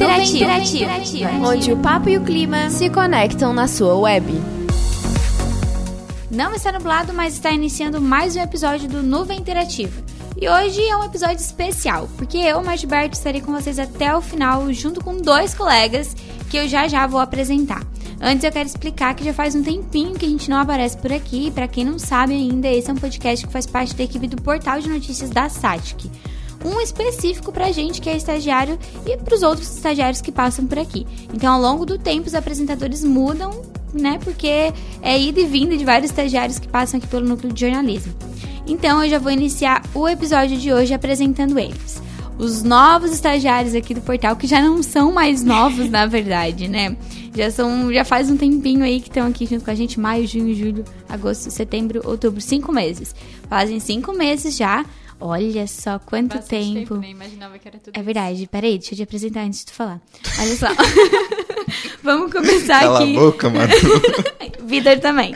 Interativa, Interativa, onde o papo e o clima se conectam na sua web. Não está nublado, mas está iniciando mais um episódio do Nuvem Interativa. E hoje é um episódio especial, porque eu, Martiberto, estarei com vocês até o final, junto com dois colegas que eu já já vou apresentar. Antes eu quero explicar que já faz um tempinho que a gente não aparece por aqui. Para quem não sabe ainda, esse é um podcast que faz parte da equipe do portal de notícias da Satic. Um específico pra gente que é estagiário e pros outros estagiários que passam por aqui. Então, ao longo do tempo, os apresentadores mudam, né? Porque é ida e vinda de vários estagiários que passam aqui pelo núcleo de jornalismo. Então, eu já vou iniciar o episódio de hoje apresentando eles os novos estagiários aqui do portal, que já não são mais novos, na verdade, né? Já são, já faz um tempinho aí que estão aqui junto com a gente, maio, junho, julho, agosto, setembro, outubro, cinco meses. Fazem cinco meses já. Olha só quanto Bastante tempo. Nem imaginava que era tudo É isso. verdade, peraí, deixa eu te apresentar antes de tu falar. Olha só. vamos começar Cala aqui. a boca, mano. Vitor também.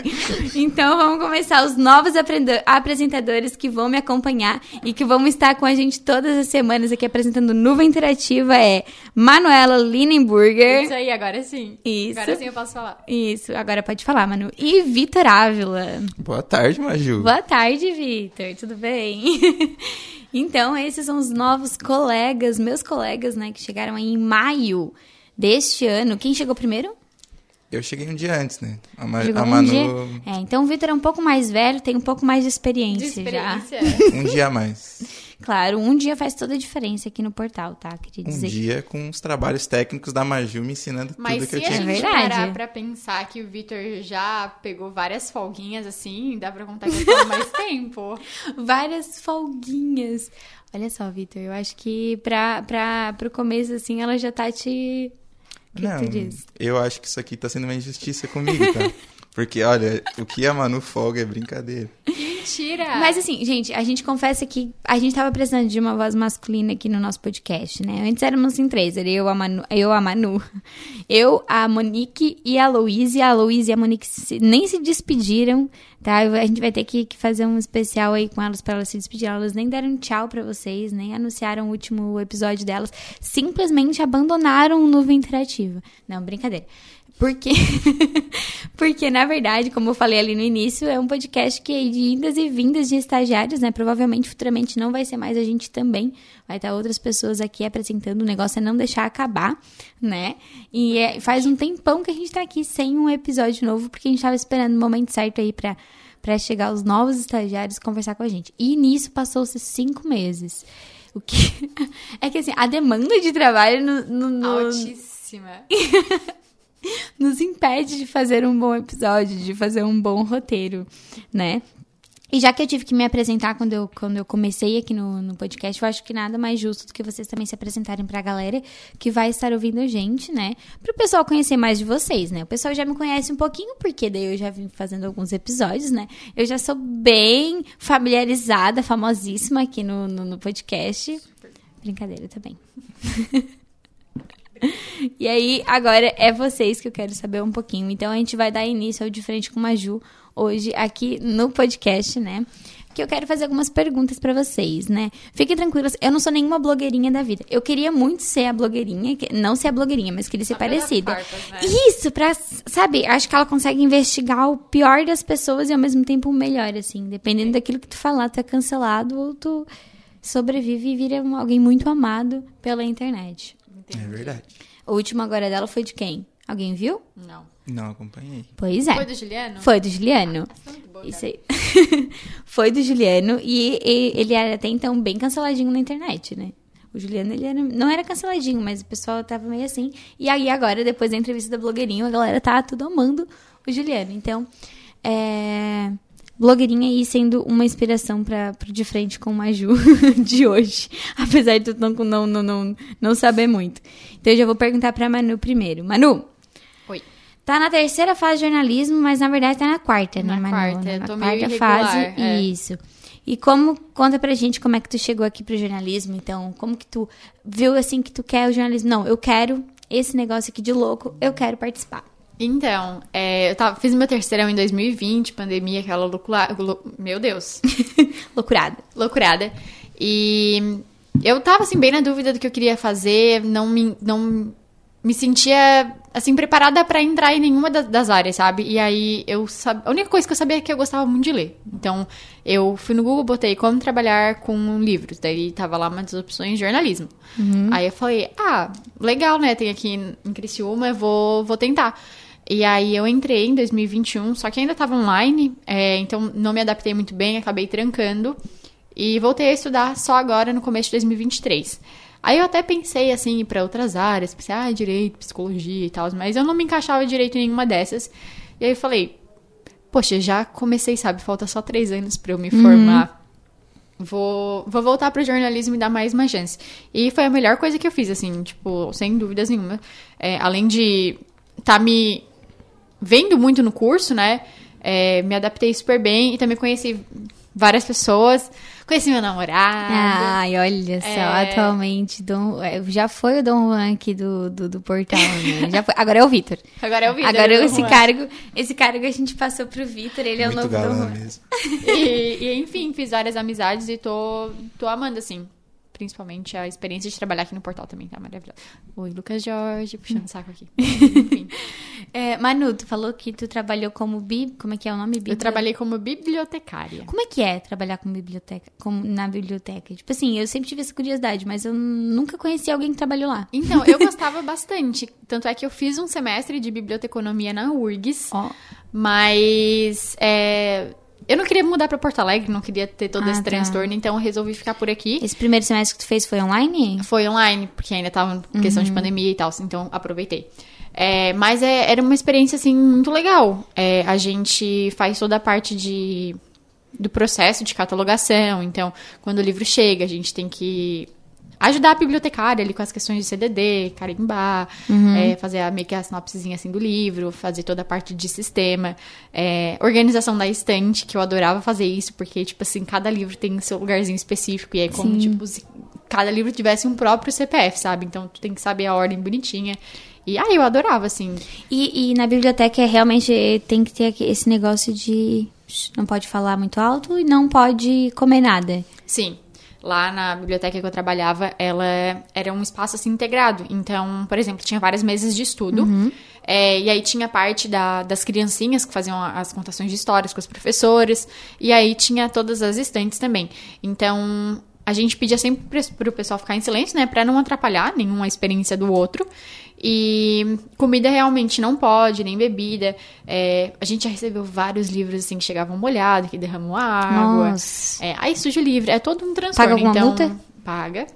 Então vamos começar os novos apresentadores que vão me acompanhar e que vão estar com a gente todas as semanas aqui apresentando Nuvem Interativa é Manuela Linenburger. Isso aí, agora sim. Isso. Agora sim eu posso falar. Isso, agora pode falar, Manu. E Vitor Ávila. Boa tarde, Maju. Boa tarde, Vitor. Tudo bem? então, esses são os novos colegas, meus colegas, né, que chegaram aí em maio deste ano. Quem chegou primeiro? Eu cheguei um dia antes, né? A, Ma a um Manu, dia. É, então o Vitor é um pouco mais velho, tem um pouco mais de experiência, De já. experiência. um dia a mais. Claro, um dia faz toda a diferença aqui no portal, tá? Queria Um dizer. dia com os trabalhos técnicos da Maju me ensinando Mas tudo que se eu a tinha. gente verdade. parar pra pensar que o Vitor já pegou várias folguinhas assim, dá pra contar que ele mais tempo. Várias folguinhas. Olha só, Vitor, eu acho que pra, pra, pro começo, assim, ela já tá te. Que, Não, que tu diz? eu acho que isso aqui tá sendo uma injustiça comigo, tá? Porque, olha, o que a Manu folga é brincadeira. Mentira! Mas assim, gente, a gente confessa que a gente tava precisando de uma voz masculina aqui no nosso podcast, né? Antes éramos em três, era eu, a Manu, eu, a Manu, eu, a Monique e a Louise. A Louise e a Monique se- nem se despediram, tá? A gente vai ter que, que fazer um especial aí com elas pra elas se despedirem. Elas nem deram tchau pra vocês, nem anunciaram o último episódio delas. Simplesmente abandonaram o Nuvem Interativa. Não, brincadeira. Porque, porque, na verdade, como eu falei ali no início, é um podcast que é de indas e vindas de estagiários, né? Provavelmente, futuramente, não vai ser mais a gente também. Vai estar outras pessoas aqui apresentando. O negócio é não deixar acabar, né? E é- faz um tempão que a gente tá aqui sem um episódio novo, porque a gente tava esperando o momento certo aí pra, pra chegar os novos estagiários conversar com a gente. E nisso passou-se cinco meses. O que... É que, assim, a demanda de trabalho no, no- no, Altíssima. nos impede de fazer um bom episódio, de fazer um bom roteiro, né? E já que eu tive que me apresentar quando eu, quando eu comecei aqui no, no podcast, eu acho que nada mais justo do que vocês também se apresentarem pra galera que vai estar ouvindo a gente, né? Pro pessoal conhecer mais de vocês, né? O pessoal já me conhece um pouquinho, porque daí eu já vim fazendo alguns episódios, né? Eu já sou bem familiarizada, famosíssima aqui no, no, no podcast. Brincadeira também. E aí, agora é vocês que eu quero saber um pouquinho. Então, a gente vai dar início ao De Frente com Maju hoje aqui no podcast, né? Que eu quero fazer algumas perguntas pra vocês, né? Fiquem tranquilos, eu não sou nenhuma blogueirinha da vida. Eu queria muito ser a blogueirinha, não ser a blogueirinha, mas queria ser pelas parecida. farpas, né? Isso, pra, sabe, acho que ela consegue investigar o pior das pessoas e ao mesmo tempo o melhor, assim. Dependendo daquilo que tu falar, tu é cancelado ou tu sobrevive e vira alguém muito amado pela internet. É verdade. O último agora dela foi de quem? Alguém viu? Não. Não acompanhei. Pois é. Foi do Juliano? Foi do Juliano. Tá muito boa, Isso aí. foi do Juliano e, e ele era até então bem canceladinho na internet, né? O Juliano, ele era, não era canceladinho, mas o pessoal tava meio assim. E aí agora, depois da entrevista da blogueirinho, a galera tá tudo amando o Juliano. Então, é... Blogueirinha aí sendo uma inspiração para De Frente com o Maju de hoje. Apesar de tu não, não, não, não, saber muito. Então eu já vou perguntar pra Manu primeiro. Manu, Oi. Tá na terceira fase de jornalismo, mas na verdade tá na quarta, né, Manu? quarta, eu na tô quarta fase. é. Isso. E como, conta pra gente como é que tu chegou aqui pro jornalismo, então, como que tu viu assim que tu quer o jornalismo? Não, eu quero esse negócio aqui de louco, eu quero participar. Então, é, eu tava, fiz meu terceirão em 2020, pandemia, aquela loucura. lou- Meu Deus. Loucurada. loucurada. E eu tava, assim, bem na dúvida do que eu queria fazer, não me, não me sentia, assim, preparada pra entrar em nenhuma das, das áreas, sabe? E aí, eu sab... a única coisa que eu sabia é que eu gostava muito de ler. Então, eu fui no Google, botei como trabalhar com livros, daí tava lá uma das opções jornalismo. Aí eu falei, ah, legal, né? Tem aqui em Criciúma, eu vou, vou tentar. E aí eu entrei em 2021, só que ainda tava online, é, então não me adaptei muito bem, acabei trancando. E voltei a estudar só agora no começo de 2023. Aí eu até pensei assim pra outras áreas, pensei, ah, direito, psicologia e tal, mas eu não me encaixava direito em nenhuma dessas. E aí eu falei, poxa, já comecei, sabe? Falta só três anos pra eu me formar. Vou, vou voltar pro jornalismo e dar mais uma chance. E foi a melhor coisa que eu fiz, assim, tipo, sem dúvidas nenhuma. É, além de tá me vendo muito no curso, né? é, me adaptei super bem e também conheci várias pessoas. Conheci meu namorado. Ai, olha só, É. atualmente, Dom, é, já foi o Dom Juan aqui do, do, do portal, né? Já foi, agora é o Vitor. Agora é o Vitor. Agora esse Juan. cargo, esse cargo a gente passou pro Vitor, ele é o Muito novo Dom Juan. mesmo. E, e, enfim, fiz várias amizades e tô, tô amando, assim. Principalmente a experiência de trabalhar aqui no portal também, tá maravilhosa. Oi, Lucas Jorge, puxando o saco aqui. Enfim, É, Manu, tu falou que tu trabalhou como bi, como é que é o nome? eu Bibli- trabalhei como bibliotecária. Como é que é trabalhar com biblioteca, como na biblioteca? Tipo assim, eu sempre tive essa curiosidade, mas eu nunca conheci alguém que trabalhou lá. Então, eu gostava bastante. Tanto é que eu fiz um semestre de biblioteconomia na URGS. Ó, Mas é, eu não queria mudar pra Porto Alegre, não queria ter todo Ah, esse tá. transtorno, então eu resolvi ficar por aqui. esse primeiro semestre que tu fez foi online? Foi online, porque ainda tava em questão de pandemia e tal, então aproveitei. É, mas é- era uma experiência, assim, muito legal. É, a gente faz toda a parte de, do processo de catalogação. Então, quando o livro chega, a gente tem que ajudar a bibliotecária ali com as questões de CDD, carimbar, é, fazer a, meio que a sinopsezinha assim do livro, fazer toda a parte de sistema, é, organização da estante, que eu adorava fazer isso, porque, tipo assim, cada livro tem seu lugarzinho específico, e é como, Sim. tipo, se cada livro tivesse um próprio CPF, sabe? Então, tu tem que saber a ordem bonitinha. E aí, eu adorava, assim. E, e na biblioteca é realmente tem que ter esse negócio de não pode falar muito alto e não pode comer nada. Sim. Lá na biblioteca que eu trabalhava, ela era um espaço assim integrado. Então, por exemplo, tinha várias mesas de estudo. É, e aí tinha parte da- das criancinhas que faziam as contações de histórias com os professores. E aí tinha todas as estantes também. Então, a gente pedia sempre para o pessoal ficar em silêncio, né? Pra não atrapalhar nenhuma experiência do outro. E comida realmente não pode, nem bebida. É, a gente já recebeu vários livros assim que chegavam molhados, que derramam água. Nossa. É, aí suja o livro. É todo um transtorno. Paga alguma então, multa? Paga.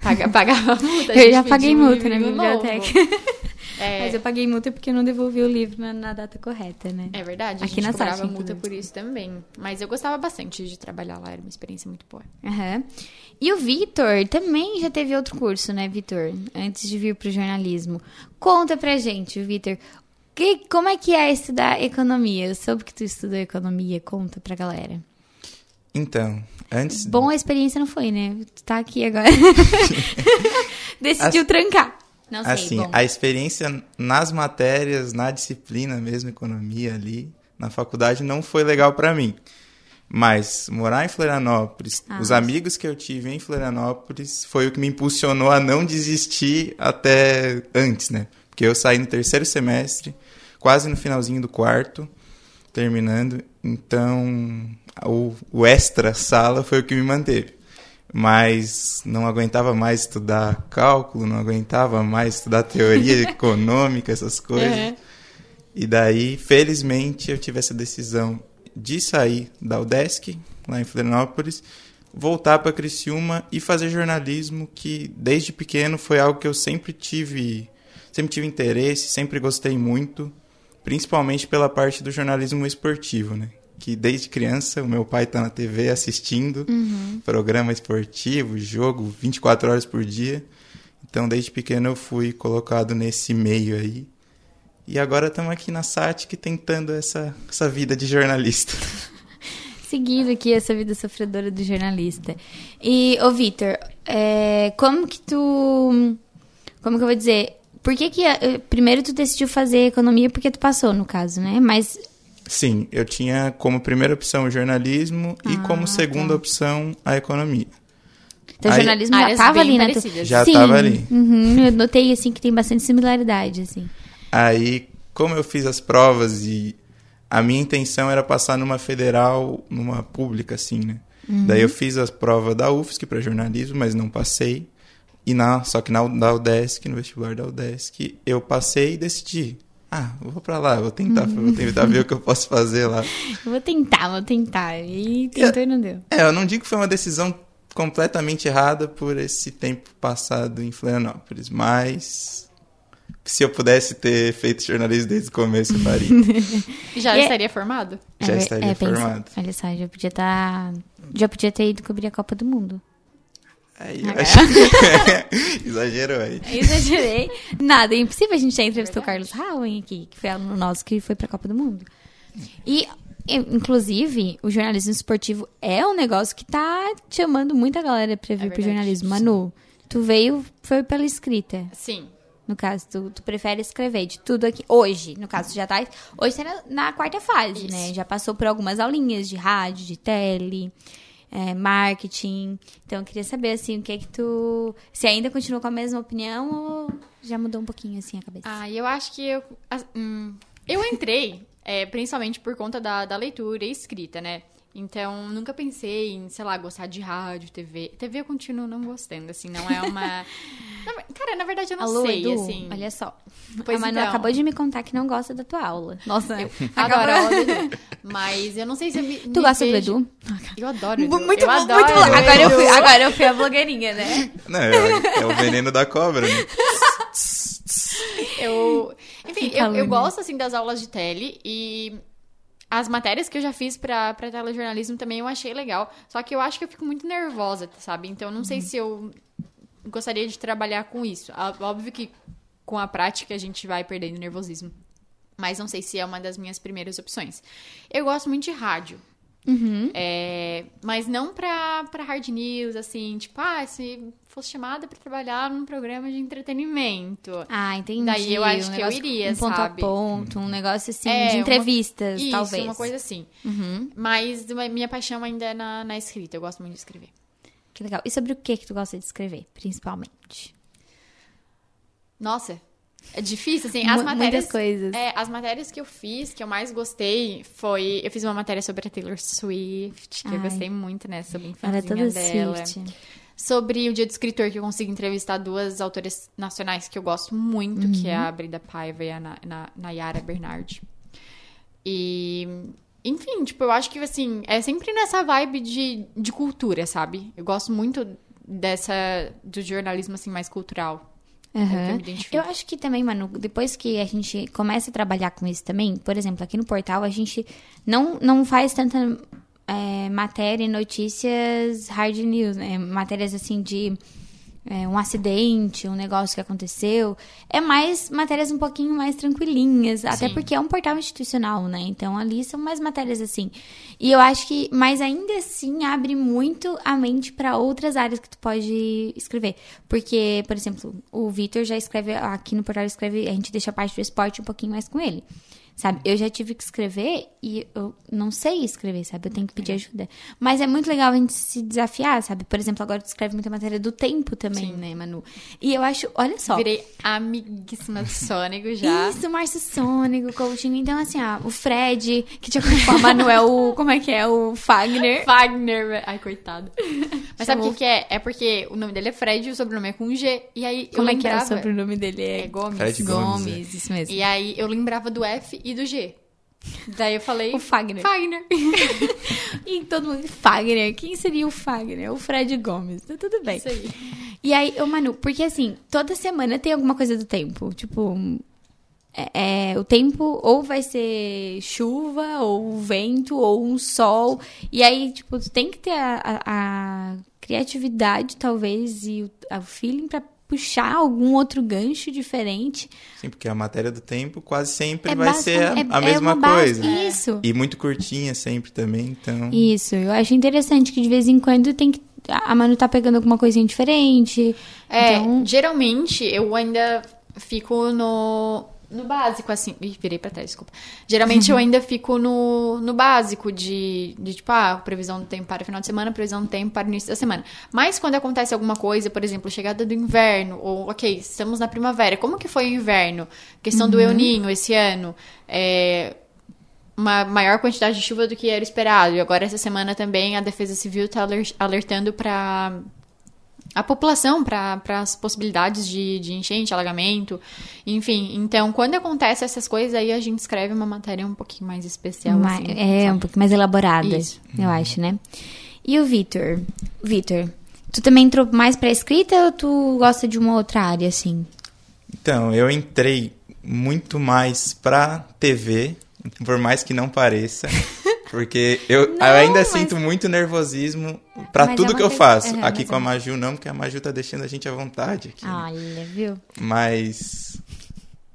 Paga, paga a multa. Eu já paguei um multa na livrinho novo. biblioteca. É, Mas eu paguei multa porque eu não devolvi o livro na, na data correta, né? é verdade, a Aqui gente na cobrava Sati, multa por isso também. Mas eu gostava bastante de trabalhar lá, era uma experiência muito boa. Aham. E o Vitor também já teve outro curso, né, Vitor? Antes de vir pro jornalismo. Conta pra gente, Vitor. Que, como é que é estudar economia? Eu soube que tu estudou economia. Conta pra galera. Então, antes. Bom, a experiência não foi, né? Tu tá aqui agora. Decidiu As- trancar. Não sei, Assim, bom. a experiência nas matérias, na disciplina mesmo, economia ali, na faculdade, não foi legal pra mim. Mas morar em Florianópolis, Ah, os amigos que eu tive em Florianópolis, foi o que me impulsionou a não desistir até antes, né? Porque eu saí no terceiro semestre, quase no finalzinho do quarto, terminando. Então, o, o extra sala foi o que me manteve. Mas não aguentava mais estudar cálculo, não aguentava mais estudar teoria econômica, essas coisas. Uhum. E daí, felizmente, eu tive essa decisão de sair da UDESC, lá em Florianópolis, voltar para Criciúma e fazer jornalismo, que desde pequeno foi algo que eu sempre tive, sempre tive interesse, sempre gostei muito, principalmente pela parte do jornalismo esportivo, né? Que desde criança o meu pai tá na TV assistindo programa esportivo, jogo 24 horas por dia. Então, desde pequeno eu fui colocado nesse meio aí. E agora estamos aqui na SATIC tentando essa, essa vida de jornalista. Seguindo aqui essa vida sofredora do jornalista. E, ô Vitor, é, como que tu. Como que eu vou dizer? Por que que. eh, Primeiro tu decidiu fazer economia porque tu passou, no caso, né? Mas. Sim, eu tinha como primeira opção o jornalismo e Ah, como segunda tá. opção a economia. Então, Aí- jornalismo já Áreas tava bem ali parecidas. Já Sim. tava ali. Uhum, eu notei, assim, que tem bastante similaridade, assim. Aí, como eu fiz as provas e a minha intenção era passar numa federal, numa pública, assim, né? Daí eu fiz as provas da UFSC para jornalismo, mas não passei. E na, só que na da UDESC, no vestibular da UDESC, eu passei e decidi. Ah, eu vou pra lá, vou tentar, vou tentar ver o que eu posso fazer lá. Eu vou tentar, vou tentar. E tentou e não deu. É, eu não digo que foi uma decisão completamente errada por esse tempo passado em Florianópolis, mas se eu pudesse ter feito jornalismo desde o começo, eu faria. Já E é- estaria formado? Já É, estaria é, pensa- formado. Olha só, já podia estar... Já podia ter ido cobrir a Copa do Mundo. Aí Ah, acho exagerou aí. Exagerei. Nada, é impossível a gente já entrevistou o Carlos Howen aqui, que foi aluno nosso que foi pra Copa do Mundo. E, inclusive, o jornalismo esportivo é um negócio que tá chamando muita galera pra vir pro verdade. jornalismo. Manu, tu veio, foi pela escrita. Sim. No caso, tu, tu prefere escrever de tudo aqui. Hoje, no caso, tu já tá. Hoje tá na, na quarta fase, né? Já passou por algumas aulinhas de rádio, de tele, é, marketing. Então, eu queria saber, assim, o que é que tu. Se ainda continua com a mesma opinião ou já mudou um pouquinho, assim, a cabeça? Ah, eu acho que eu. hum, eu entrei, é, principalmente por conta da, da leitura e escrita, né? Então, nunca pensei em, sei lá, gostar de rádio, TV. TV eu continuo não gostando, assim, não é uma. Cara, na verdade eu não Alô, sei, Edu, assim. olha só. Pois a Manu então. acabou de me contar que não gosta da tua aula. Nossa, Eu adoro a aula do Edu. Mas eu não sei se eu me. Tu me gosta do vejo- Edu? Eu adoro Edu. Muito eu bom, adoro muito bom. Agora eu, fui, agora eu fui a blogueirinha, né? Não, é, é o veneno da cobra, né? Eu, enfim, eu, eu gosto, assim, das aulas de tele e as matérias que eu já fiz pra, pra telejornalismo também eu achei legal. Só que eu acho que eu fico muito nervosa, sabe? Então, eu não sei se eu gostaria de trabalhar com isso. Óbvio que com a prática a gente vai perdendo nervosismo. Mas não sei se é uma das minhas primeiras opções. Eu gosto muito de rádio. É, mas não pra, pra hard news, assim, tipo, ah, se fosse chamada pra trabalhar num programa de entretenimento. Ah, entendi. Daí eu acho Um que eu iria, Um ponto sabe? a ponto, um negócio assim, É, de uma- entrevistas, Isso, talvez. uma coisa assim. Uhum. Mas uma- minha paixão ainda é na, na escrita, eu gosto muito de escrever. Que legal. E sobre o que que tu gosta de escrever, principalmente? Nossa, é difícil, assim, as muitas matérias... coisas. É, as matérias que eu fiz, que eu mais gostei, foi... Eu fiz uma matéria sobre a Taylor Swift, que eu Ai. gostei muito, né, sobre a Ela é infancia toda dela. Swift. Sobre o Dia do Escritor, que eu consigo entrevistar duas autoras nacionais que eu gosto muito, que é a Brida Paiva e a Na- Na- Nayara Bernardi. E, enfim, tipo, eu acho que, assim, é sempre nessa vibe de, de cultura, sabe? Eu gosto muito dessa, do jornalismo, assim, mais cultural. Que eu. Eu acho que também, mano, depois que a gente começa a trabalhar com isso também, por exemplo, aqui no portal a gente não, não faz tanta é, matéria e notícias hard news, né? Matérias assim de é, um acidente, um negócio que aconteceu. É mais matérias um pouquinho mais tranquilinhas, até Sim. porque é um portal institucional, né? Então ali são mais matérias assim. E eu acho que, mas ainda assim abre muito a mente para outras áreas que tu pode escrever. Porque, por exemplo, o Vitor já escreve aqui no portal escreve, a gente deixa a parte do esporte um pouquinho mais com ele. Sabe? Eu já tive que escrever e eu não sei escrever, sabe? Eu tenho que pedir ajuda. Mas é muito legal a gente se desafiar, sabe? Por exemplo, agora tu escreve muita matéria do tempo também, Sim. né, Manu? E eu acho, olha só. Virei amiguíssima do Sônico já. Isso, Márcio Sônico, Coutinho. Então, assim, ó, o Fred, que tinha com a Manuel, como é que é? O Fagner. Fagner. Ai, coitado. Mas sabe o Chamou- que, que é? É porque o nome dele é Fred e o sobrenome é com G. E aí eu Como é que é o lembrava... sobrenome dele? É Gomes. Fred Gomes, Gomes, isso mesmo. E aí eu lembrava do F e do G. Daí eu falei... O Fagner. Fagner. E todo mundo, Fagner, quem seria o Fagner? O Fred Gomes. Tá tudo bem. Isso aí. E aí, ô Manu, porque assim, toda semana tem alguma coisa do tempo. Tipo, é, é, o tempo ou vai ser chuva, ou vento, ou um sol. E aí, tipo, tu tem que ter a, a- a criatividade, talvez, e o, o feeling pra puxar algum outro gancho diferente. Sim, porque a matéria do tempo quase sempre É vai ser a, é- a é mesma base- coisa. Isso. E muito curtinha sempre também, então... Isso, eu acho interessante que de vez em quando tem que. A Manu tá pegando alguma coisinha diferente. É, Então, geralmente eu ainda fico no, no básico, assim. Ih, virei pra trás, desculpa. Geralmente eu ainda fico no, no básico de, de, tipo, ah, previsão do tempo para o final de semana, previsão do tempo para o início da semana. Mas quando acontece alguma coisa, por exemplo, chegada do inverno, ou, ok, estamos na primavera, como que foi o inverno? Questão do El Ninho esse ano. É, uma maior quantidade de chuva do que era esperado. E agora, essa semana também, a Defesa Civil está alertando para a população para as possibilidades de, de enchente, alagamento, enfim. Então, quando acontece essas coisas, aí a gente escreve uma matéria um pouquinho mais especial. Ma- assim, é, sabe? um pouco mais elaborada, Isso. eu acho, né? E o Vitor? Vitor, tu também entrou mais pra escrita ou tu gosta de uma outra área, assim? Então, eu entrei muito mais pra TV, por mais que não pareça. Porque eu, Não, eu ainda mas- sinto muito nervosismo pra Mas é tudo uma que eu faço. Aham, aqui com a é. Maju não, porque a Maju tá deixando a gente à vontade aqui. né? Olha, viu? Mas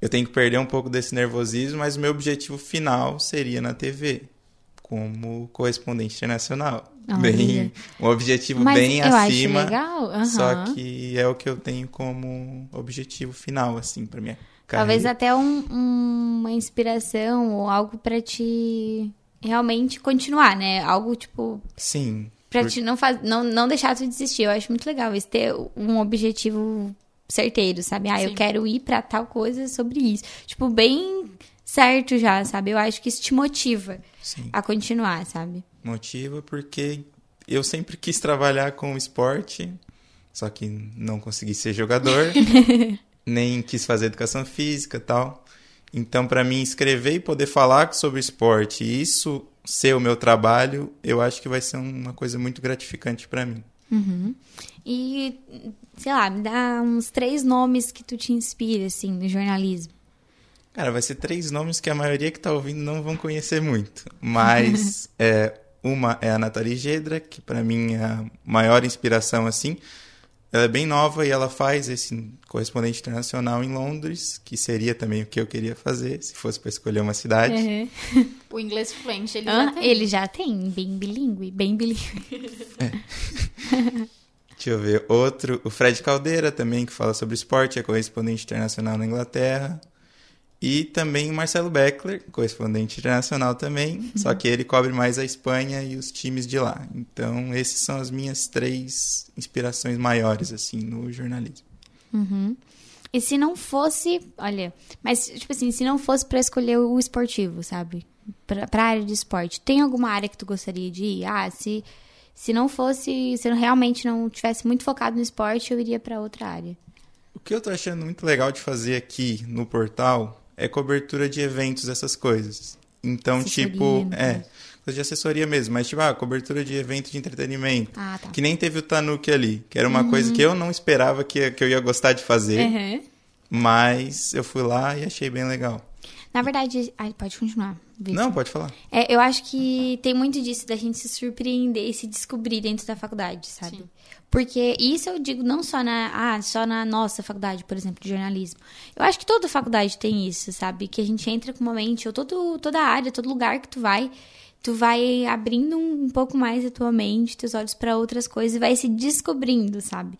eu tenho que perder um pouco desse nervosismo, mas o meu objetivo final seria na TV, como correspondente internacional. Olha. Bem, um objetivo Mas bem eu acima. acho legal. aham. Só que é o que eu tenho como objetivo final, assim, pra minha Talvez carreira. até um- um- uma inspiração ou algo pra te realmente continuar, né? Algo tipo Sim. Pra por- te não, faz, não, não deixar tu desistir. Eu acho muito legal isso, ter um objetivo certeiro, sabe? Ah, eu Sim. quero ir pra tal coisa sobre isso. Tipo, bem certo já, sabe? Eu acho que isso te motiva Sim. a continuar, sabe? Motiva porque eu sempre quis trabalhar com esporte, só que não consegui ser jogador, nem quis fazer educação física e tal. Então, pra mim, escrever e poder falar sobre esporte e isso ser o meu trabalho, eu acho que vai ser uma coisa muito gratificante pra mim. E, sei lá, me dá uns três nomes que tu te inspira, assim, no jornalismo. Cara, vai ser três nomes que a maioria que tá ouvindo não vão conhecer muito. Mas é, uma é a Nathalie Gedra, que pra mim é a maior inspiração, assim. Ela é bem nova e ela faz esse correspondente internacional em Londres, que seria também o que eu queria fazer, se fosse pra escolher uma cidade. O inglês fluente, ele Ah, já tem. ele já tem, bem bilíngue, bem bilíngue. Deixa eu ver. Outro, o Fred Caldeira também, que fala sobre esporte, é correspondente internacional na Inglaterra. E também o Marcelo Beckler, correspondente internacional também, só que ele cobre mais a Espanha e os times de lá. Então, esses são as minhas três inspirações maiores, assim, no jornalismo. E se não fosse, olha, mas tipo assim, se não fosse pra escolher o esportivo, sabe? Pra, pra área de esporte, tem alguma área que tu gostaria de ir? Ah, se, se não fosse, se eu realmente não tivesse muito focado no esporte, eu iria pra outra área. O que eu tô achando muito legal de fazer aqui no portal é cobertura de eventos, essas coisas. Então, Assessoria, tipo, no é, coisa de assessoria mesmo, mas tipo, ah, cobertura de evento de entretenimento. Ah, tá. Que nem teve o Tanuki ali, que era uma coisa que eu não esperava que, que eu ia gostar de fazer, Uhum. mas eu fui lá e achei bem legal. Na verdade, ai, pode continuar. Vitor. Não, pode falar. É, eu acho que tem muito disso da gente se surpreender e se descobrir dentro da faculdade, sabe? Sim. Porque isso eu digo não só na, ah, só na nossa faculdade, por exemplo, de jornalismo. Eu acho que toda faculdade tem isso, sabe? Que a gente entra com uma mente, ou todo, toda área, todo lugar que tu vai, tu vai abrindo um, um pouco mais a tua mente, teus olhos para outras coisas e vai se descobrindo, sabe?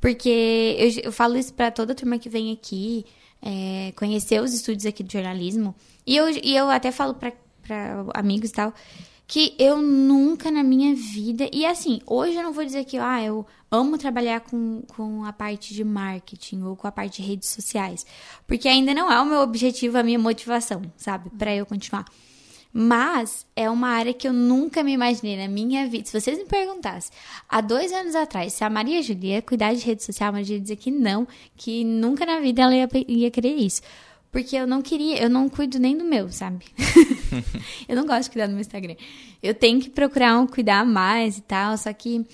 Porque eu, eu falo isso para toda turma que vem aqui, é, conhecer os estúdios aqui de jornalismo. E eu, e eu até falo para amigos e tal, que eu nunca na minha vida. E assim, hoje eu não vou dizer que ah, eu amo trabalhar com, com a parte de marketing ou com a parte de redes sociais. Porque ainda não é o meu objetivo, a minha motivação, sabe? Pra eu continuar. Mas é uma área que eu nunca me imaginei na minha vida. Se vocês me perguntassem há dois anos atrás se a Maria Julia ia cuidar de rede social, a Maria ia dizer que não, que nunca na vida ela ia, ia querer isso. Porque eu não queria, eu não cuido nem do meu, sabe? eu não gosto de cuidar do meu Instagram. Eu tenho que procurar um cuidar mais e tal, só que.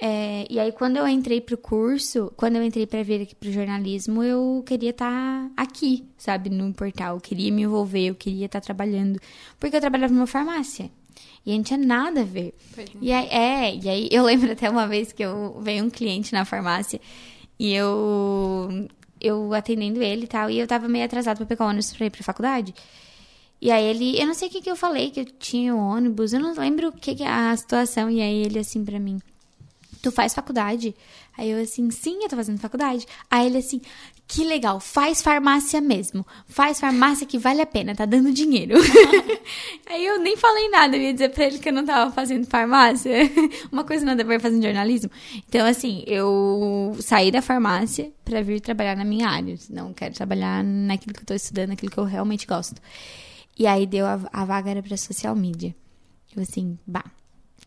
É, e aí, quando eu entrei pro curso, quando eu entrei pra vir aqui pro jornalismo, eu queria estar aqui, sabe, no portal. Eu queria me envolver, eu queria estar trabalhando. Porque eu trabalhava numa farmácia. E não tinha nada a ver. Pois é. E aí, é, e aí eu lembro até uma vez que eu veio um cliente na farmácia e eu eu atendendo ele e tal, e eu tava meio atrasado pra pegar o ônibus pra ir pra faculdade. E aí ele, eu não sei o que que eu falei, que eu tinha o ônibus, eu não lembro o que que é a situação, e aí ele assim pra mim, tu faz faculdade? Aí eu assim, sim, eu tô fazendo faculdade. Aí ele assim, que legal, faz farmácia mesmo. Faz farmácia que vale a pena, tá dando dinheiro. Aí eu nem falei nada, eu ia dizer pra ele que eu não tava fazendo farmácia. Uma coisa nada a ver fazendo jornalismo. Então, assim, eu saí da farmácia pra vir trabalhar na minha área. Não quero trabalhar naquilo que eu tô estudando, naquilo que eu realmente gosto. E aí deu a, a vaga era pra social media. Eu assim, bah,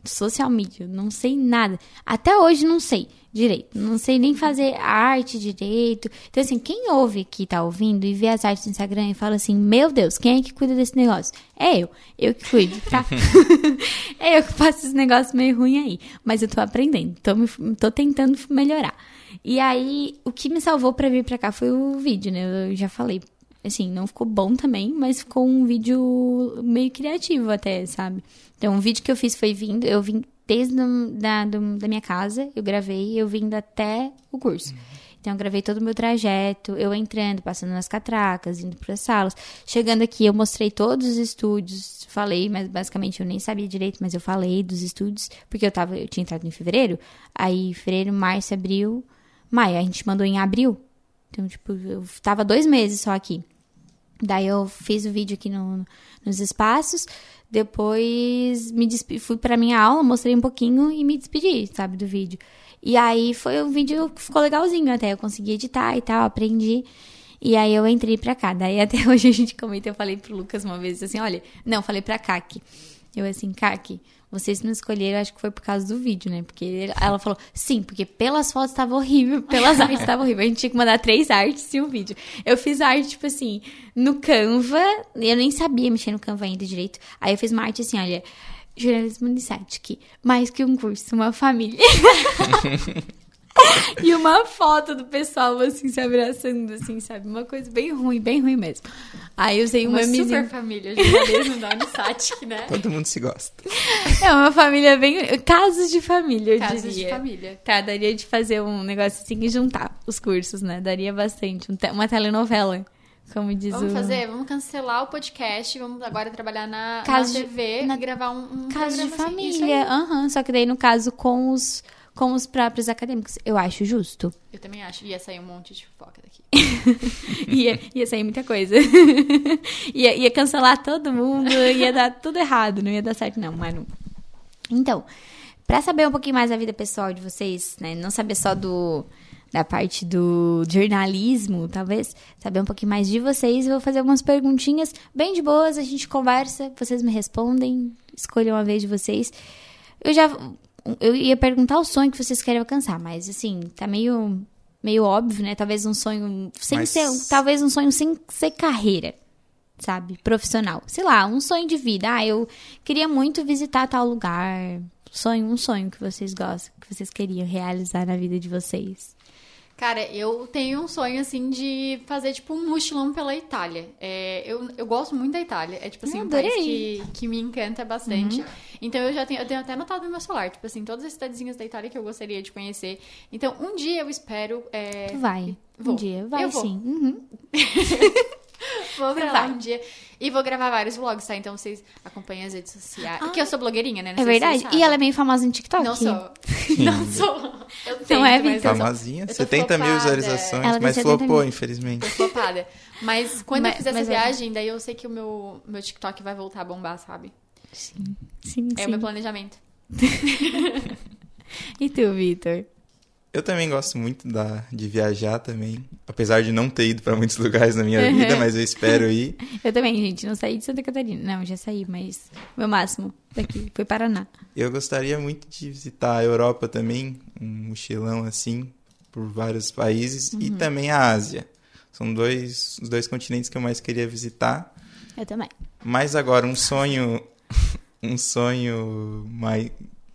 social media, não sei nada. Até hoje não sei direito. Não sei nem fazer arte direito. Então, assim, quem ouve que tá ouvindo e vê as artes no Instagram e fala assim, meu Deus, quem é que cuida desse negócio? É eu. Eu que cuido, tá? é eu que faço esse negócio meio ruim aí. Mas eu tô aprendendo. Tô, me, tô tentando melhorar. E aí, o que me salvou para vir pra cá foi o vídeo, né? Eu já falei. Assim, não ficou bom também, mas ficou um vídeo meio criativo até, sabe? Então, o vídeo que eu fiz foi vindo, eu vim desde da, do, da minha casa, eu gravei, eu vindo até o curso. Então, eu gravei todo o meu trajeto, eu entrando, passando nas catracas, indo para as salas. Chegando aqui, eu mostrei todos os estúdios, falei, mas basicamente eu nem sabia direito, mas eu falei dos estúdios, porque eu, tava, eu tinha entrado em fevereiro. Aí, fevereiro, março, abril, maio. A gente mandou em abril. Então, tipo, eu tava dois meses só aqui. Daí eu fiz o vídeo aqui no, nos espaços. Depois me fui para minha aula, mostrei um pouquinho e me despedi, sabe, do vídeo. E aí foi um vídeo que ficou legalzinho até. Eu consegui editar e tal, aprendi. E aí eu entrei pra cá. Daí até hoje a gente comenta, eu falei pro Lucas uma vez assim, olha, não, falei pra Kaki. Eu assim, Kaki, vocês não escolheram, acho que foi por causa do vídeo, né? Porque ela falou, sim, porque pelas fotos tava horrível, pelas artes tava horrível. A gente tinha que mandar três artes e um vídeo. Eu fiz arte, tipo assim, no Canva, eu nem sabia mexer no Canva ainda direito. Aí eu fiz uma arte assim, olha, jornalismo Unisat, mais que um curso, uma família. e uma foto do pessoal, assim, se abraçando, assim, sabe? Uma coisa bem ruim, bem ruim mesmo. Aí eu usei uma, uma super família, jornalismo da Unisatic, né? Todo mundo se gosta. É uma família bem... Casos de família, eu Casos diria. de família. Tá, daria de fazer um negócio assim e juntar os cursos, né? Daria bastante. Um te... Uma telenovela. Como diz Vamos o... fazer, vamos cancelar o podcast, vamos agora trabalhar na, Caso na de- TV na- e gravar um, um Caso de assim. Família. aí. Aham. Só que daí, no caso, com os, com os próprios acadêmicos. Eu acho justo. Eu também acho. Ia sair um monte de fofoca daqui. ia, ia sair muita coisa. ia, ia cancelar todo mundo, ia dar tudo errado, não ia dar certo, não, Manu. Então, pra saber um pouquinho mais da vida pessoal de vocês, né? Não saber só do da parte do jornalismo, talvez, saber um pouquinho mais de vocês, eu vou fazer algumas perguntinhas bem de boas, a gente conversa, vocês me respondem, escolham a vez de vocês. Eu já eu ia perguntar o sonho que vocês querem alcançar, mas assim, tá meio meio óbvio, né? Talvez um sonho sem Mas- ser, talvez um sonho sem ser carreira, sabe? Profissional. Sei lá, um sonho de vida. Ah, eu queria muito visitar tal lugar. Sonho, um sonho que vocês gostam, que vocês queriam realizar na vida de vocês. Cara, eu tenho um sonho, assim, de fazer, tipo, um mochilão pela Itália. É, eu, eu gosto muito da Itália. É, tipo assim, Eu um país que, que me encanta bastante. Então, eu já tenho, eu tenho até anotado no meu celular, tipo assim, todas as cidadezinhas da Itália que eu gostaria de conhecer. Então, um dia eu espero... é, Tu vai. Vou. Um dia. Vai Eu vou. sim. Uhum. Vou pra lá um dia. E vou gravar vários vlogs, tá? Então, vocês acompanhem as redes sociais. que eu sou blogueirinha, né? Não É verdade? E ela é meio famosa no TikTok? Não sou. Não sou. Eu tento, é, mas eu sou- Famosinha, eu tô 70 mil visualizações, Ela mas 70 flopou, mil. infelizmente. Tô flopada. Mas quando Mas- eu fizer essa é. viagem, daí eu sei que o meu, meu TikTok vai voltar a bombar, sabe? Sim, sim. É o meu planejamento. E tu, Vitor? Eu também gosto muito da, de viajar também, apesar de não ter ido para muitos lugares na minha vida, mas eu espero ir. Eu também, gente. Não saí de Santa Catarina. Não, já saí, mas meu máximo daqui foi Paraná. Eu gostaria muito de visitar a Europa também, um mochilão assim, por vários países, e também a Ásia. São dois, os dois continentes que eu mais queria visitar. Eu também. Mas agora, um sonho, um sonho mais,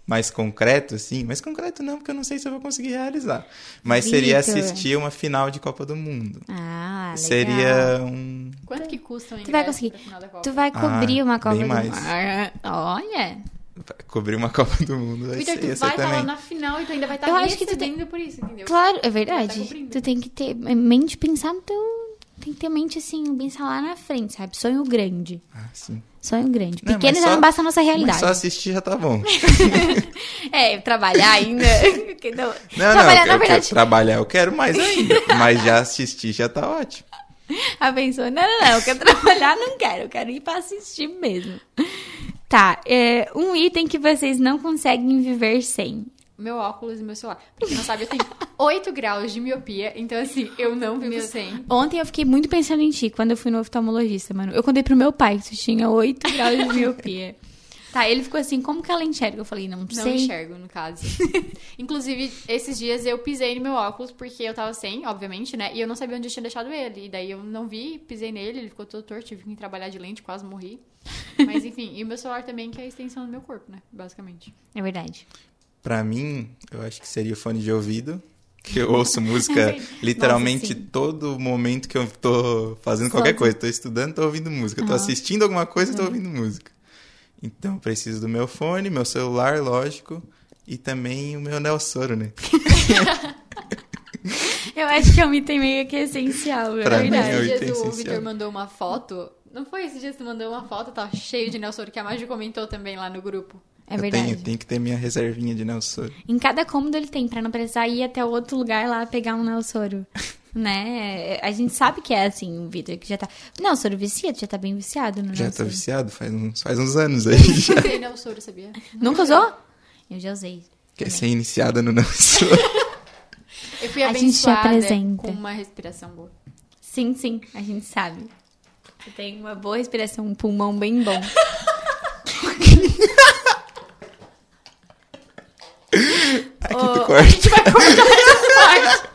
mais concreto, assim, mais concreto não, porque eu não sei se eu vou conseguir realizar. Mas seria Vitor. assistir uma final de Copa do Mundo. Ah, legal. Seria um... Quanto que custa um Tu vai conseguir. pra final da Copa? Tu vai cobrir Ah, uma Copa bem do mais. Mar. Olha. Cobrir uma Copa do Mundo. Vai Vitor, ser, tu vai estar lá na final e tu ainda vai estar Eu acho que tu tem- por isso, entendeu? Claro, é Vai verdade. tá cobrindo. tu tem que ter mente pensar no teu. Tem que ter mente assim, pensar lá na frente, sabe? Sonho grande. Ah, sim. Sonho grande. Não, Pequeno mas já só- não basta a nossa realidade. só assistir já tá bom. É, trabalhar ainda. Não- Não, trabalhar, não, na eu, verdade. quero trabalhar eu quero mais ainda. mas já assistir já tá ótimo. A pessoa, não, não, não, eu quero trabalhar, não quero, eu quero ir pra assistir mesmo. Tá, é, um item que vocês não conseguem viver sem. Meu óculos e meu celular. Pra quem não sabe, eu tenho 8 graus de miopia, então assim, eu não vivo sem. Ontem eu fiquei muito pensando em ti quando eu fui no oftalmologista, mano. Eu contei pro meu pai que tu tinha 8 graus de miopia. Tá, ele ficou assim, como que ela enxerga? Eu falei, não, Não sei. enxergo, no caso. Inclusive, esses dias eu pisei no meu óculos porque eu tava sem, obviamente, né? E eu não sabia onde eu tinha deixado ele. E daí eu não vi, pisei nele, ele ficou todo torto, tive que trabalhar de lente, quase morri. Mas enfim, e o meu celular também, que é a extensão do meu corpo, né? Basicamente. É verdade. Pra mim, eu acho que seria o fone de ouvido. Que eu ouço música literalmente Nossa, todo momento que eu tô fazendo qualquer coisa. Tô estudando, tô ouvindo música. Tô Aham. assistindo alguma coisa, tô ouvindo música. Então, eu preciso do meu fone, meu celular, lógico. E também o meu Nelsoro, né? Eu acho que é um item meio que essencial, é Pra mim verdade. é o Esses dias item o essencial. Vitor mandou uma foto. Não foi esses dias que tu mandou uma foto? Tava cheio de Nelson, que a Maju comentou também lá no grupo. É eu verdade. tenho, tenho que ter minha reservinha de Nelsoro. Em cada cômodo ele tem, pra não precisar ir até outro lugar lá pegar um Nelsoro. né? A gente sabe que é assim, o Vitor, que já tá. Nelsoro vicia, tu já tá bem viciado no Já tô Nelsoro. viciado faz uns, faz uns anos aí já. Eu usei Nelson, sabia? Nunca usou? Eu já usei. Quer ser iniciada no Nelsoro. Eu fui A gente te abençoada apresenta. com uma respiração boa. Sim, sim, a gente sabe. Você tem uma boa respiração, um pulmão bem bom. Tu a corta. gente vai cortar essa parte.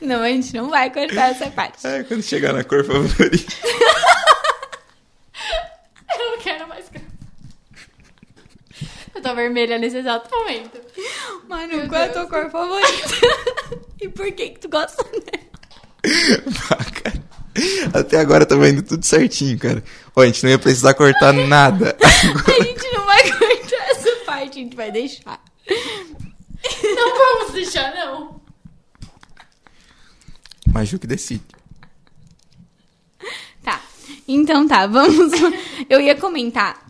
Não, a gente não vai cortar essa parte. Ah, quando chegar na cor favorita. Eu não quero mais. Eu tô vermelha nesse exato momento. Manu, Meu qual é a tua cor favorita? e por que que tu gosta dela? Cara. Até agora tava indo tudo certinho, cara. Ó, a gente não ia precisar cortar nada. A gente não vai cortar essa parte, a gente vai deixar. Não vamos deixar, não. Maju que decide. Tá. Então tá, vamos. Eu ia comentar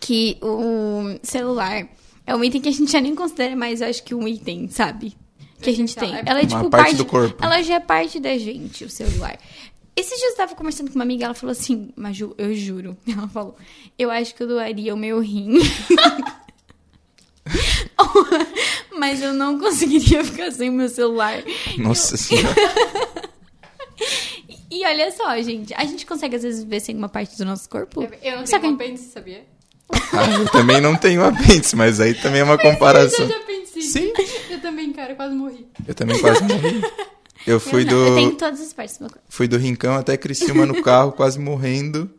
que o celular é um item que a gente já nem considera mais, eu acho que um item, sabe? Que a gente tem. Essencial. Ela é Uma tipo parte parte do corpo. Ela já é parte da gente, o celular. Esses dias eu tava conversando com uma amiga, ela falou assim, Maju, eu juro. Ela falou, eu acho que eu doaria o meu rim. Mas eu não conseguiria ficar sem o meu celular. Nossa senhora. E olha só, gente, a gente consegue às vezes viver sem uma parte do nosso corpo. Eu não Só tenho que- um apêndice, sabia? Ah, eu também não tenho apêndice, mas aí também é uma comparação. Eu. Sim. Eu também, cara, quase morri. Eu também quase morri. Eu fui eu, não, eu tenho do, todas as partes do meu corpo. fui do Rincão até Criciúma no carro, quase morrendo.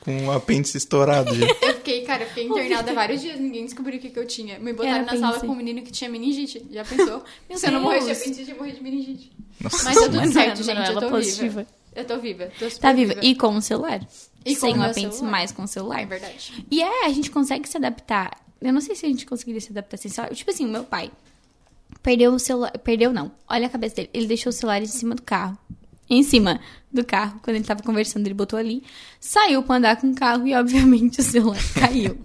Com o apêndice estourado já. Eu fiquei, cara, eu fiquei internada vários dias, ninguém descobriu o que, que eu tinha. Me botaram Era na sala apêndice. com um menino que tinha meningite. Já pensou? Meu Se eu não morrer de apêndice, eu morrer de meningite. Nossa Mas tá tudo Mano, certo, Manuela gente. Eu tô positiva. viva. Eu tô viva. Tô super Tá viva. E com o celular. E com sem o apêndice, celular. mais com o celular. É verdade. E é, a gente consegue se adaptar. Eu não sei se a gente conseguiria se adaptar sem celular. Tipo assim, o meu pai perdeu o celular. Perdeu, não. Olha a cabeça dele. Ele deixou o celular em cima do carro. Em cima do carro. Quando ele tava conversando, ele botou ali. Saiu pra andar com o carro e, obviamente, o celular caiu.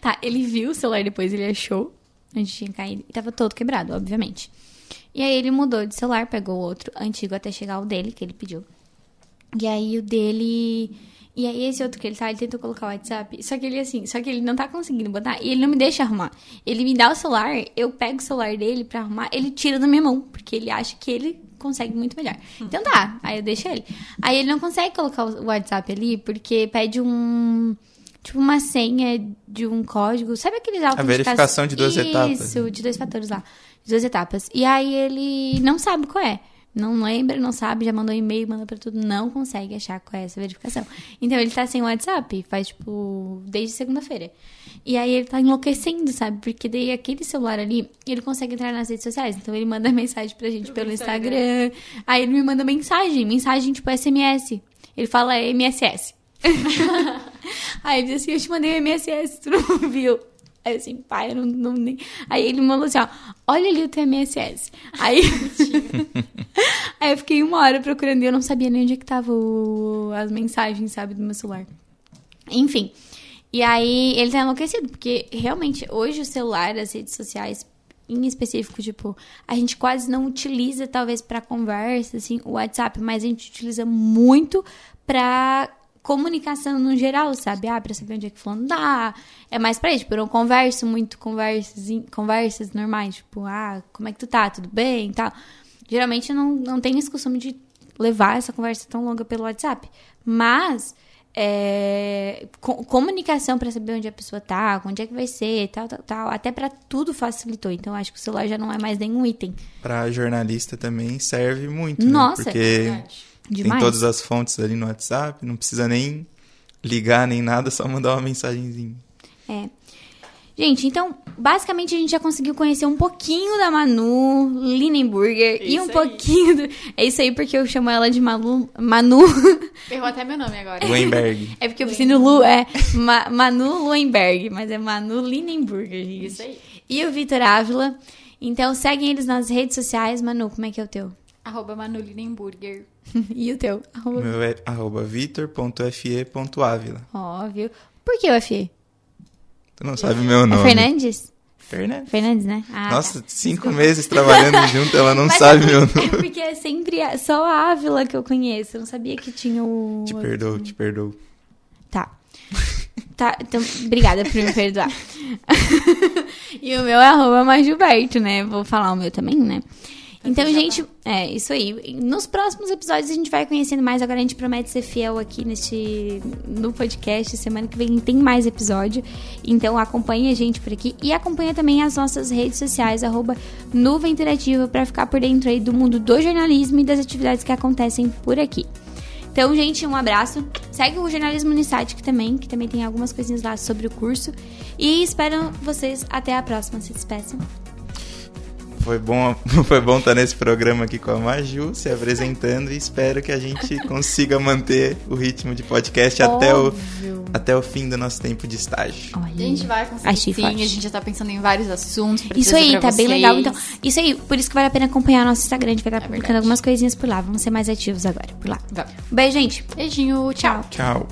tá, ele viu o celular depois, ele achou onde tinha caído. E tava todo quebrado, obviamente. E aí ele mudou de celular, pegou outro antigo até chegar o dele, que ele pediu. E aí o dele. E aí esse outro que ele tá, ele tentou colocar o WhatsApp. Só que ele assim, só que ele não tá conseguindo botar. E ele não me deixa arrumar. Ele me dá o celular, eu pego o celular dele pra arrumar, ele tira da minha mão. Porque ele acha que ele consegue muito melhor. Então tá, aí eu deixo ele. Aí ele não consegue colocar o WhatsApp ali, porque pede um. Tipo uma senha de um código. Sabe aqueles verificação de duas etapas. Isso, de dois fatores lá. De duas etapas. E aí ele não sabe qual é. Não lembra, não sabe, já mandou e-mail, manda pra tudo, não consegue achar qual é essa verificação. Então ele tá sem WhatsApp, faz tipo, desde segunda-feira. E aí ele tá enlouquecendo, sabe? Porque daí aquele celular ali, ele consegue entrar nas redes sociais. Então ele manda mensagem pra gente Pro pelo Instagram. Instagram. Aí ele me manda mensagem, mensagem tipo SMS. Ele fala MSS. aí ele diz assim: Eu te mandei um MSS, tu não viu. Aí eu assim, pai, eu não, não nem... Aí ele mandou assim, ó, olha ali o TMSS. Aí, aí eu fiquei uma hora procurando e eu não sabia nem onde é que tava o... as mensagens, sabe, do meu celular. Enfim. E aí ele tá enlouquecido, porque realmente hoje o celular, as redes sociais, em específico, tipo, a gente quase não utiliza, talvez, para conversa, assim, o WhatsApp, mas a gente utiliza muito pra comunicação no geral, sabe? Ah, pra saber onde é que fulano dá. É mais pra isso, tipo, eu não converso muito conversas, conversas normais, tipo, ah, como é que tu tá? Tudo bem tal. Geralmente eu não, não tenho esse costume de levar essa conversa tão longa pelo WhatsApp. Mas é, co comunicação para saber onde a pessoa tá, onde é que vai ser, tal, tal, tal. Até para tudo facilitou. Então acho que o celular já não é mais nenhum item. Para jornalista também serve muito, Nossa, né? Porque é Demais. tem todas as fontes ali no WhatsApp, não precisa nem ligar nem nada, só mandar uma mensagenzinha. É. Gente, então, basicamente a gente já conseguiu conhecer um pouquinho da Manu Linenburger Isso e um aí. pouquinho do... É isso aí porque eu chamo ela de Malu... Manu. Errou até meu nome agora. Weinberg. É porque eu pensei no Lu, é Ma- Manu Luenberg, mas é Manu Linenburger, gente. Isso aí. E o Vitor Ávila. Então, seguem eles nas redes sociais. Manu, como é que é o teu? Arroba Manulinenburger. e o teu? O meu é arroba vitor.fe.ávila. Ó, viu? Por que o FE? Tu não sabe meu É nome. Fernandes? Fernandes. Fernandes, né? Ah, Nossa, tá. cinco meses trabalhando junto, ela não Mas sabe é, meu nome. É porque é sempre a- só a Ávila que eu conheço. Eu não sabia que tinha o. Te perdoo, te perdoo. Tá. Tá, então, obrigada por me perdoar. e o meu é arroba mais Gilberto, né? Vou falar o meu também, né? Então, gente, é isso aí. Nos próximos episódios a gente vai conhecendo mais. Agora a gente promete ser fiel aqui neste no podcast. Semana que vem tem mais episódio. Então acompanhe a gente por aqui e acompanha também as nossas redes sociais, arroba Nuvem Interativa, para ficar por dentro aí do mundo do jornalismo e das atividades que acontecem por aqui. Então, gente, um abraço. Segue o Jornalismo Unisat que também, que também tem algumas coisinhas lá sobre o curso. E espero vocês até a próxima. Se despeçam. Foi bom, foi bom estar nesse programa aqui com a Maju, se apresentando e espero que a gente consiga manter o ritmo de podcast até o, Óbvio. até o fim do nosso tempo de estágio. A gente vai conseguir Achei sim, forte. a gente já tá pensando em vários assuntos Isso aí, tá bem vocês. legal. Então, isso aí, por isso que vale a pena acompanhar nosso Instagram. A gente vai estar É publicando verdade. algumas coisinhas por lá. Vamos ser mais ativos agora, por lá. Vamos. Um beijo, gente. Beijinho, tchau. Tchau.